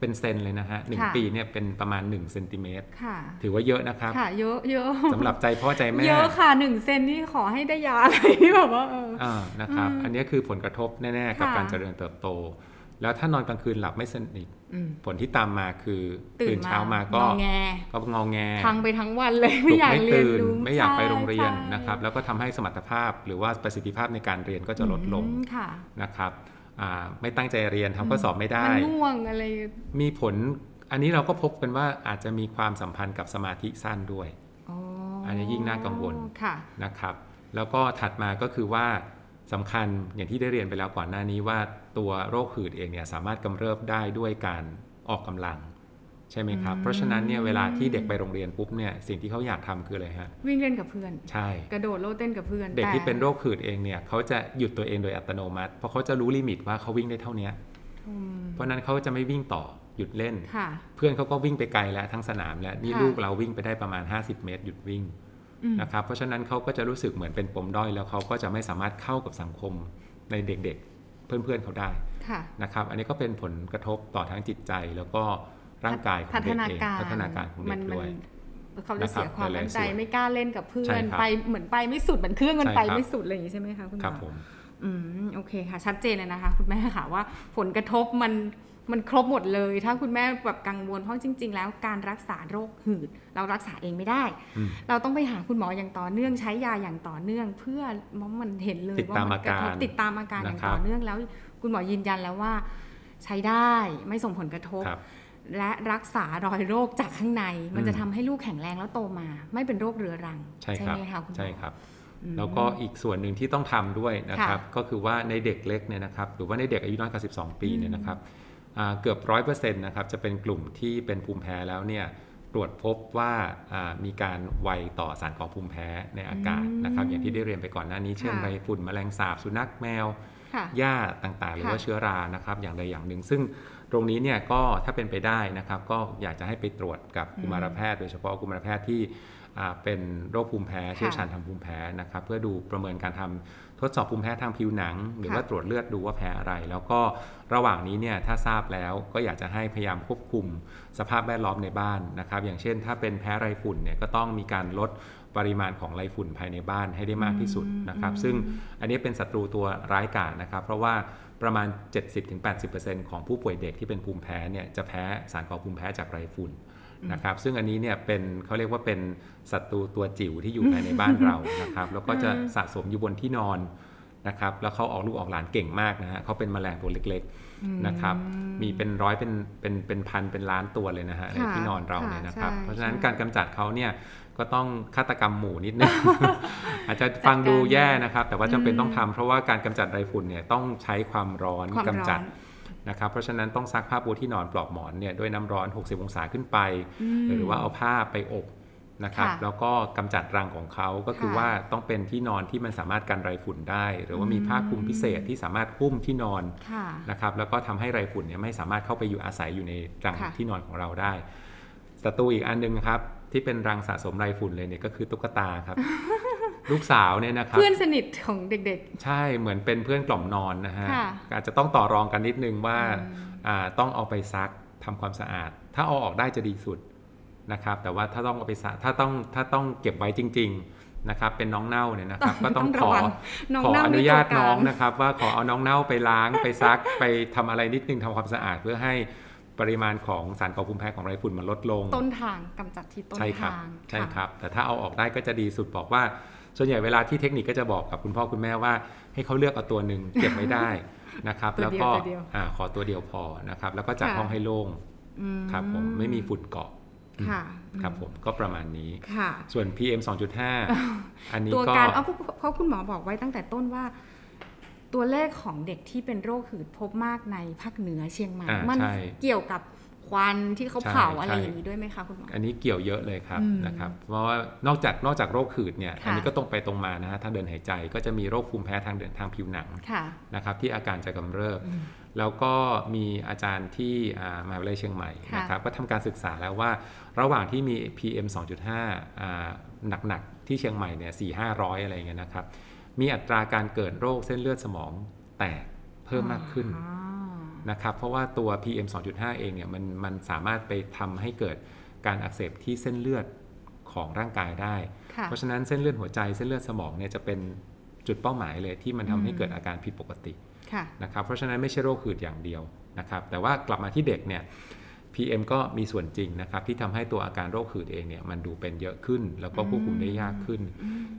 เป็นเซนเลยนะฮะหนึ่ง
ค่ะ
ปีเนี่ยเป็นประมาณ1เซนติเมตร
ค่ะ
ถือว่าเยอะนะครับ
ค่ะเยอะเยอะ
สำหรับใจพ่อใจแม่
เยอะค่ะหนึ่งเซนนี่ขอให้ได้ยาอะไรที่แบบว่าเออ
อ่านะครับ
อืม
อันนี้คือผลกระทบแน่ๆกับ
ค่ะ
การเจริญเติบโต แล้วถ้านอนกลางคืนหลับไม่สนิท
อืม
ผลที่ตามมาคือ
ตื่
ตื่
น
น
มา
เช้ามาก็
งอแง
ก็งอแง
พังไปทั้งวันเลย
ปลุ
ไม่
ก
อยาก
ไม่
เรียน
ตื่น
รู้
ไม่อยากไป
ใช่
โรงเรียน
ใช่
นะครับ แล้วก็ทำให้สมรรถภาพหรือว่าประสิทธิภาพในการเรียนก็จะลดลง
อืมค่ะ
นะครับอ่า ไม่ตั้งใจเรียนทำข้อสอบไม่ได้
มันง่วงอะไร
มีผลอันนี้เราก็พบกันว่าอาจจะมีความสัมพันธ์กับสมาธิสั้นด้วย
อ๋อ
อันนี้ยิ่งน่ากังวล
ค่ะ
นะครับ แล้วก็ถัดมาก็คือว่าสำคัญอย่างที่ได้เรียนไปแล้วก่อนหน้านี้ว่าตัวโรคหืดเองเนี่ยสามารถกำเริบได้ด้วยการออกกำลัง ใช่ไหมครับ
อืม
เพราะฉะนั้นเนี่ยเวลาที่เด็กไปโรงเรียนปุ๊บเนี่ยสิ่งที่เขาอยากทำคืออะไรฮะ
วิ่งเล่นกับเพื่อน
ใช่
กระโดดโลดเต้นกับเพื่อน
เด็กที่
แต่
เป็นโรคหืดเองเนี่ยเขาจะหยุดตัวเองโดยอัตโนมัติ เพราะเขาจะรู้ลิมิตว่าเขาวิ่งได้เท่านี้
อืม
เพราะฉะนั้นเขาจะไม่วิ่งต่อหยุดเล่น
ค่ะ
เพื่อนเขาก็วิ่งไปไกลแล้วทั้งสนามแล้วนี่
ค่ะ
ลูกเราวิ่งไปได้ประมาณ 50 เมตร หยุดวิ่ง
อืม
นะครับเพราะฉะนั้นเขาก็จะรู้สึกเหมือนเป็นปมด้อยแล้วเขาก็จะไม่สามารถเข้ากับสังคมในเด็กๆ เพื่อนๆเขาได้
ค่ะ
นะครับอันนี้ก็เป็นผลกระทบต่อทั้งจิตใจแล้วก็ ร่างกายของ
พัฒ
เด็ก
นา
เอง
การ
พัฒนาการของเด็
มัน
ก
มั
ด้วย
เขาจะเสีย
นะครับ
ความ
หลายๆ
มั่นใจ
ส่วน
ไม่กล้าเล่นกับเพื่อ
ใช่
น
ครับ
ไปเหมือนไปไม่สุดเหมือนเครื่องมัน
ใช่
ไป
ครับ
ไม่สุดอะไรอย่างนี้ใช่ไหมคะคุณหม
ครับ
อ
ผม
อืมโอเคค่ะ ชัดเจนเลยนะคะ คุณแม่ค่ะว่าผลกระทบมันมันครบหมดเลย ถ้าคุณแม่แบบกังวลเพราะจริง ๆ แล้วการรักษาโรคหืด เรารักษาเองไม่ได้
อืม
เราต้องไปหาคุณหมออย่างต่อเนื่องใช้ยาอย่างต่อเนื่อง เพื่อมันเห็นเลย
ติดตาม
ว่นกระทบ
อาการ
ติดตามอาการอย่าง
นะครับ
ต่อเนื่องแล้ว คุณหมอยืนยันแล้วว่า ใช้ได้ไม่ส่งผลกระทบ
ครับ
และรักษารอยโรคจากข้างใน มัน
อืม
จะทำให้ลูกแข็งแรงแล้วโตมา ไม่เป็นโรคเรื้อรัง
ใช่ครับ
ไหมคะคุณหมอ
ใช่ครับ
อืม
แล้วก็อีกส่วนหนึ่งที่ต้องทำด้วยนะครับ
ค่ะ
ก็คือว่าในเด็กเล็กเนี่ยนะครับ หรือว่าในเด็กอายุน้อยกว่า 12 ปีเนี่ยนะครับอ่าเกือบร้อยเปอร์เซ็นต์นะครับจะเป็นกลุ่มที่เป็นภูมิแพ้แล้วเนี่ยตรวจพบว่าอ่ามีการไวต่อสารก่อภูมิแพ้ในอากาศนะครับ
อืม
อย่างที่ได้เรียนไปก่อนหน้านี้เช่น
ค่ะ
ไรฝุ่นแมลงสาบสุนัขแมว
ค่ะ
หญ้าต่างๆ หรือว่า
ค่ะ
เชื้อรานะครับอย่างใดอย่างหนึ่ง ซึ่ง ตรงนี้เนี่ยก็ถ้าเป็นไปได้นะครับ ก็อยากจะให้ไปตรวจกับกุมารแพทย์โดยเฉพาะกุมารแพทย์ที่อ่าเป็นโรคภูมิแพ้เชี่ยวชาญทางภูมิแพ้นะครับ เพื่อดูประเมินการทำทดสอบภูมิแพ้ทางผิวหนัง หรือว่าตรวจเลือดดูว่าแพ้อะไร แล้วก็ระหว่างนี้เนี่ยถ้าทราบแล้วก็อยากจะให้พยายามควบคุมสภาพแวดล้อมในบ้านนะครับ อย่างเช่น ถ้าเป็นแพ้ไรฝุ่นเนี่ยก็ต้องมีการลดปริมาณของไรฝุ่นภายในบ้านให้ได้มากที่สุดนะครับ ซึ่งอันนี้เป็นศัตรูตัวร้ายกาจนะครับ เพราะว่า ประมาณ 70-80%ของผู้ป่วยเด็กที่เป็นภูมิแพ้เนี่ยจะแพ้สารก่อภูมิแพ้จากไรฝุ่นนะครับซึ่งอันนี้เนี่ยเป็นเขาเรียกว่าเป็นศัตรูตัวจิ๋วที่อยู่ภายในบ้านเรานะครับแล้วก็จะสะสมอยู่บนที่นอนนะครับแล้วเขาออกลูกออกหลานเก่งมากนะฮะเขาเป็นแมลงตัวเล็กๆนะครับมีเป็นร้อยเป็นเป็นเป็นพันเป็นล้านตัวเลยนะฮะในที่นอนเราเนี่ยนะครับ เพราะฉะนั้นการกำจัดเขาเนี่ย ก็ต้องฆาตกรรมหมู่นิดนึงอาจจะฟังดูแย่นะครับ แต่ว่าจำเป็นต้องทำเพราะว่าการกำจัดไรฝุ่นเนี่ยต้องใช้ความร้อน
ความร้อน
กำจัดนะครับเพราะฉะนั้นต้องซักผ้าปูที่นอนปลอกหมอนเนี่ยด้วยน้ำร้อน 60 องศาขึ้นไป หรือว่าเอาผ้าไปอบนะครับ
ค่ะ
แล้วก็กำจัดรังของเขาก็คือ
ค่ะ
ว่าต้องเป็นที่นอนที่มันสามารถกันไรฝุ่นได้ หรือว่ามีผ้าคลุมพิเศษที่สามารถหุ้มที่นอน
ค่ะ
นะครับแล้วก็ทำให้ไรฝุ่นเนี่ยไม่สามารถเข้าไปอยู่อาศัยอยู่ในรัง
ค่ะ
ที่นอนของเราได้ศัตรูอีกอันหนึงครับ ที่เป็นรังสะสมไรฝุ่นเลยเนี่ยก็คือตุ๊กตาครับ ลูกสาวเนี่ยนะครับ
เพื่อนสนิทของเด็ก
ใช่เหมือนเป็นเพื่อนกล่อมนอนนะฮะ
ค่ะ
อาจจะต้องต่อรองกันนิดนึงว่า
อืม
อ่าต้องเอาไปซักทำความสะอาด ถ้าเอาออกได้จะดีสุดนะครับแต่ว่าถ้าต้องเอาไปซักถ้าต้องถ้าต้องเก็บไว้จริง ๆนะครับ เป็นน้องเน่าเนี่ยนะครับก็ต้องข
ระ
อ
วังน้อง
ขอ
เน่า
อ
ด้
นุ
วย
ญาต
ตัวกล
น้องนะครับ ว่าขอเอาน้องเน่าไปล้างไปซักไปทำอะไรนิดนึงทำความสะอาดเพื่อให้ ปริมาณของสารก่อภูมิแพ้ของไรฝุ่นมันลดลง
ต้นทางกำจัดที่ต้น
ใช่ครับ
ทาง
ใช่
ค่ะ
ครับ แต่ถ้าเอาออกได้ก็จะดีสุดบอกว่า ส่วนใหญ่เวลาที่เทคนิคก็จะบอกกับคุณพ่อคุณแม่ว่า ให้เขาเลือกเอาตัวหนึ่งเก็บไม่ได้นะครับ
ตัว
แล้ว
เดียว
ก็
ตัวเดียว
อ่าขอตัวเดียวพอนะครับ แล้วก็จัด
ค่ะ
ห้องให้โล่ง
อื
ครับผมไม่มีฝุ่นเกาะ
ค่ะ
ครับผมก็ประมาณนี้
ค่ะ
ส่วน PM 2.5 อันนี้
ตัว
ก็
การเอาเพราะเพราะคุณหมอบอกไว้ตั้งแต่ต้นว่า ตัวเลขของเด็กที่เป็นโรคหืดพบมากในภาคเหนือเชียงใหม่
อ่า
มัน
ใช่
เกี่ยวกับควันที่เขา
ใช่
เผาอะไร
ใช่
อย่างนี้ด้วยไหมคะคุณหมอ
อันนี้เกี่ยวเยอะเลยครับ
อืม
นะครับ เพราะว่านอกจากนอกจากโรคหืดเนี่ย
ค่ะ
อันนี้ก็ตรงไปตรงมานะฮะทางเดินหายใจก็จะมีโรคภูมิแพ้ทางเดินทางผิวหนัง
ค่ะ
นะครับที่อาการจะกำเริบ
อืม
แล้วก็มีอาจารย์ที่อ่ามหาวิทยาลัยเชียงใหม่
ค่ะ
นะครับก็ทำการศึกษาแล้วว่าระหว่างที่มี PM 2.5อ่าหนักๆที่เชียงใหม่เนี่ย4 5 0 0อะไรอย่างเงี้ยนะครับ มีอัตราการเกิดโรคเส้นเลือดสมองแตกเพิ่มมากขึ้น
อ๋อ
นะครับเพราะว่าตัว PM 2.5 เองเนี่ยมันมันสามารถไปทำให้เกิดการอักเสบที่เส้นเลือดของร่างกายได้
ค่ะ
เพราะฉะนั้นเส้นเลือดหัวใจเส้นเลือดสมองเนี่ยจะเป็นจุดเป้าหมายเลยที่มันทำให้
อืม
เกิดอาการผิดปกติ
ค่ะ
นะครับเพราะฉะนั้นไม่ใช่โรคหืดอย่างเดียวนะครับแต่ว่ากลับมาที่เด็กเนี่ย PM ก็มีส่วนจริงนะครับ ที่ทำให้ตัวอาการโรคหืดเองเนี่ยมันดูเป็นเยอะขึ้น แล้วก็ควบคุมได้ยากขึ้น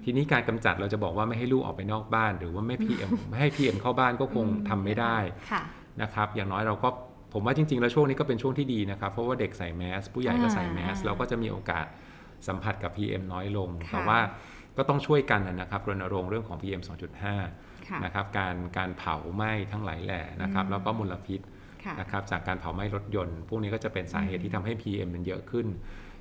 ทีนี้การกำจัดเราจะบอกว่าไม่ให้ลูกออกไปนอกบ้าน หรือว่าไม่ PM ไม่ให้ PM เข้าบ้านก็คงทำไม่ได้
ค่ะ
นะครับอย่างน้อยเราก็ผมว่าจริงๆ แล้วช่วงนี้ก็เป็นช่วงที่ดีนะครับ เพราะว่าเด็กใส่แมส ผู้ใหญ่ก็ใส่แมส
อ่า
เราก็จะมีโอกาสสัมผัสกับ PM น้อยลง
ค่ะ
แต่ว่าก็ต้องช่วยกันนะครับรณรงค์เรื่องของ PM 2.5
ค่ะ
นะครับการการเผาไหม้ทั้งหลายแหล่นะครับ
อืม
แล้วก็มลพิษ
ค่ะ
นะครับจากการเผาไหม้รถยนต์ พวกนี้ก็จะเป็นสาเหตุที่ทำให้ PM มันเยอะขึ้น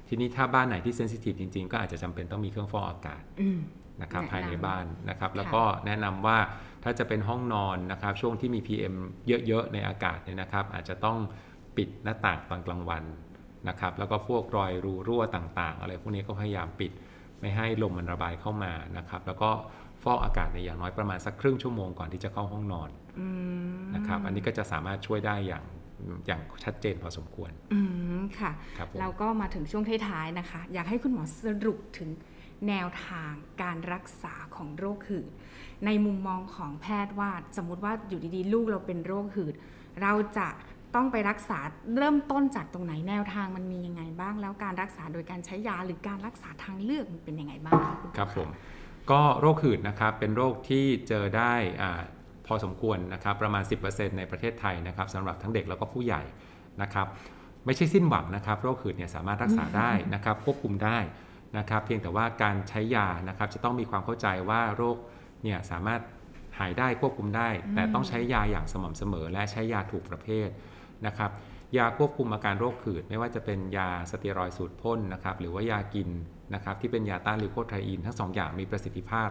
ทีนี้ถ้าบ้านไหนที่เซนซิทีฟจริง ๆ ก็อาจจะจำเป็นต้องมีเครื่องฟอกอากาศ
อืม
นะครับ
แนะนำ
ภายในบ้านนะครับ
ค่ะ
แล้วก็แนะนำว่าถ้าจะเป็นห้องนอนนะครับช่วงที่มี PM เยอะ ๆ ในอากาศเนี่ยนะครับ อาจจะต้องปิดหน้าต่างตอนกลางวันนะครับแล้วก็พวกรอยรูรั่วต่างๆ อะไรพวกนี้ก็พยายามปิดไม่ให้ลมมันระบายเข้ามานะครับแล้วก็ฟอกอากาศในอย่างน้อยประมาณสักครึ่งชั่วโมงก่อนที่จะเข้าห้องนอน
อืม
นะครับ อันนี้ก็จะสามารถช่วยได้อย่างอย่างชัดเจนพอสมควร
อืมค่ะ
ครับผม
เราก็มาถึงช่วงท้ายๆนะคะ อยากให้คุณหมอสรุปถึงแนวทางการรักษาของโรคหืด ในมุมมองของแพทย์ว่า สมมุติว่าอยู่ดีๆ ลูกเราเป็นโรคหืด เราจะต้องไปรักษาเริ่มต้นจากตรงไหนแนวทางมันมียังไงบ้าง แล้วการรักษาโดยการใช้ยาหรือการรักษาทางเลือกมันเป็นยังไงบ้างคะคุณหมอ
ครับผมก็โรคหืดนะครับเป็นโรคที่เจอได้อา พอสมควรนะครับประมาณ 10%ในประเทศไทยนะครับสำหรับทั้งเด็กแล้วก็ผู้ใหญ่นะครับไม่ใช่สิ้นหวังนะครับโรคหืดเนี่ยสามารถรักษาได้นะครับควบคุมได้นะครับเพียงแต่ว่าการใช้ยานะครับจะต้องมีความเข้าใจว่าโรคเนี่ยสามารถหายได้ควบคุมได้ แต่ต้องใช้ยาอย่างสม่ำเสมอ และใช้ยาถูกประเภทนะครับยาควบคุมอาการโรคหืด ไม่ว่าจะเป็นยาสเตียรอยด์สูตรพ่นนะครับหรือว่ายากินนะครับที่เป็นยาต้านลิโคไทรีนทั้งสองอย่างมีประสิทธิภาพ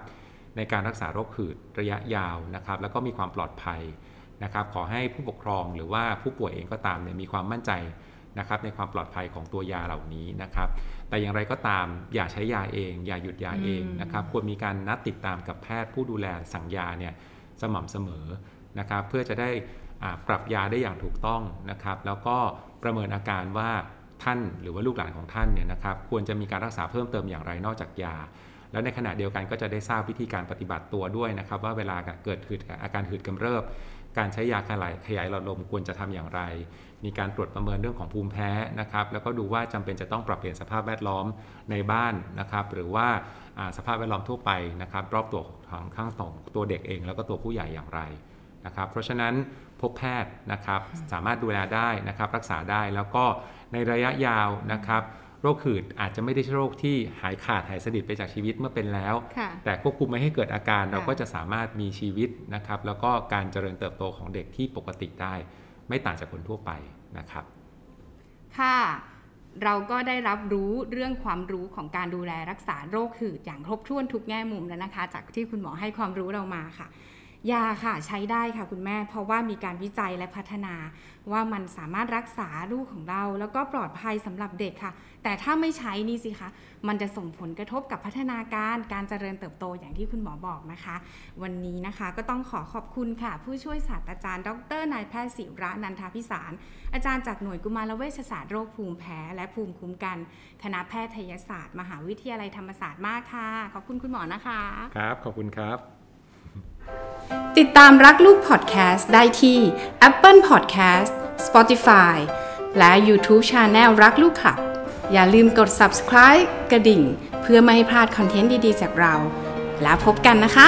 ในการรักษาโรคหืดระยะยาวนะครับ แล้วก็มีความปลอดภัยนะครับ ขอให้ผู้ปกครองหรือว่าผู้ป่วยเองก็ตามเนี่ยมีความมั่นใจนะครับในความปลอดภัยของตัวยาเหล่านี้นะครับ แต่อย่างไรก็ตามอย่าใช้ยาเอง อย่าหยุดยาเองนะครับ ควรมีการนัดติดตามกับแพทย์ผู้ดูแลสั่งยาเนี่ยสม่ำเสมอนะครับ เพื่อจะได้อาปรับยาได้อย่างถูกต้องนะครับ แล้วก็ประเมินอาการว่าท่านหรือว่าลูกหลานของท่านเนี่ยนะครับ ควรจะมีการรักษาเพิ่มเติมอย่างไรนอกจากยา แล้วในขณะเดียวกันก็จะได้ทราบวิธีการปฏิบัติตัวด้วยนะครับ ว่าเวลาเกิดหืดอาการหืดกำเริบ การใช้ยาขยายขยายหลอดลมควรจะทำอย่างไร มีการตรวจประเมินเรื่องของภูมิแพ้นะครับ แล้วก็ดูว่าจำเป็นจะต้องปรับเปลี่ยนสภาพแวดล้อมในบ้านนะครับ หรือว่าอ่าสภาพแวดล้อมทั่วไปนะครับ รอบตัวของข้างของตัวเด็กเอง แล้วก็ตัวผู้ใหญ่อย่างไรนะครับ เพราะฉะนั้นพบแพทย์นะครับสามารถดูแลได้นะครับ รักษาได้แล้วก็ในระยะยาวนะครับ โรคหืดอาจจะไม่ได้ใช่โรคที่หายขาดหายสนิทไปจากชีวิตเมื่อเป็นแล้ว
ค่ะ
แต่ควบคุมไม่ให้เกิดอาการ
ค่ะ
เราก็จะสามารถมีชีวิตนะครับ แล้วก็การเจริญเติบโตของเด็กที่ปกติได้ ไม่ต่างจากคนทั่วไปนะครับ
ค่ะ เราก็ได้รับรู้เรื่องความรู้ของการดูแลรักษาโรคหืดอย่างครบถ้วนทุกแง่มุมแล้วนะคะ จากที่คุณหมอให้ความรู้เรามาค่ะ ยาค่ะใช้ได้ค่ะคุณแม่ เพราะว่ามีการวิจัยและพัฒนาว่ามันสามารถรักษาลูกของเรา แล้วก็ปลอดภัยสำหรับเด็กค่ะ แต่ถ้าไม่ใช้นี่สิคะมันจะส่งผลกระทบกับพัฒนาการการเจริญเติบโตอย่างที่คุณหมอบอกนะคะ วันนี้นะคะก็ต้องขอขอบคุณค่ะ ผู้ช่วยศาสตราจารย์ ดรนายแพทย์ศิระนันทาพิสาร อาจารย์จากหน่วยกุมารเวชศาสตร์โรคภูมิแพ้ และภูมิคุ้มกัน คณะแพทยศาสตร์ มหาวิทยาลัยธรรมศาสตร์มากค่ะ ขอบคุณคุณหมอนะคะ
ครับ ขอบคุณครับ
ติดตามรักลูกพอดแคสต์ได้ที่ Apple Podcast Spotify และ YouTube Channel รักลูกค่ะ อย่าลืมกด subscribe กระดิ่ง เพื่อไม่ให้พลาดคอนเทนต์ดี ๆ จากเรา แล้วพบกันนะคะ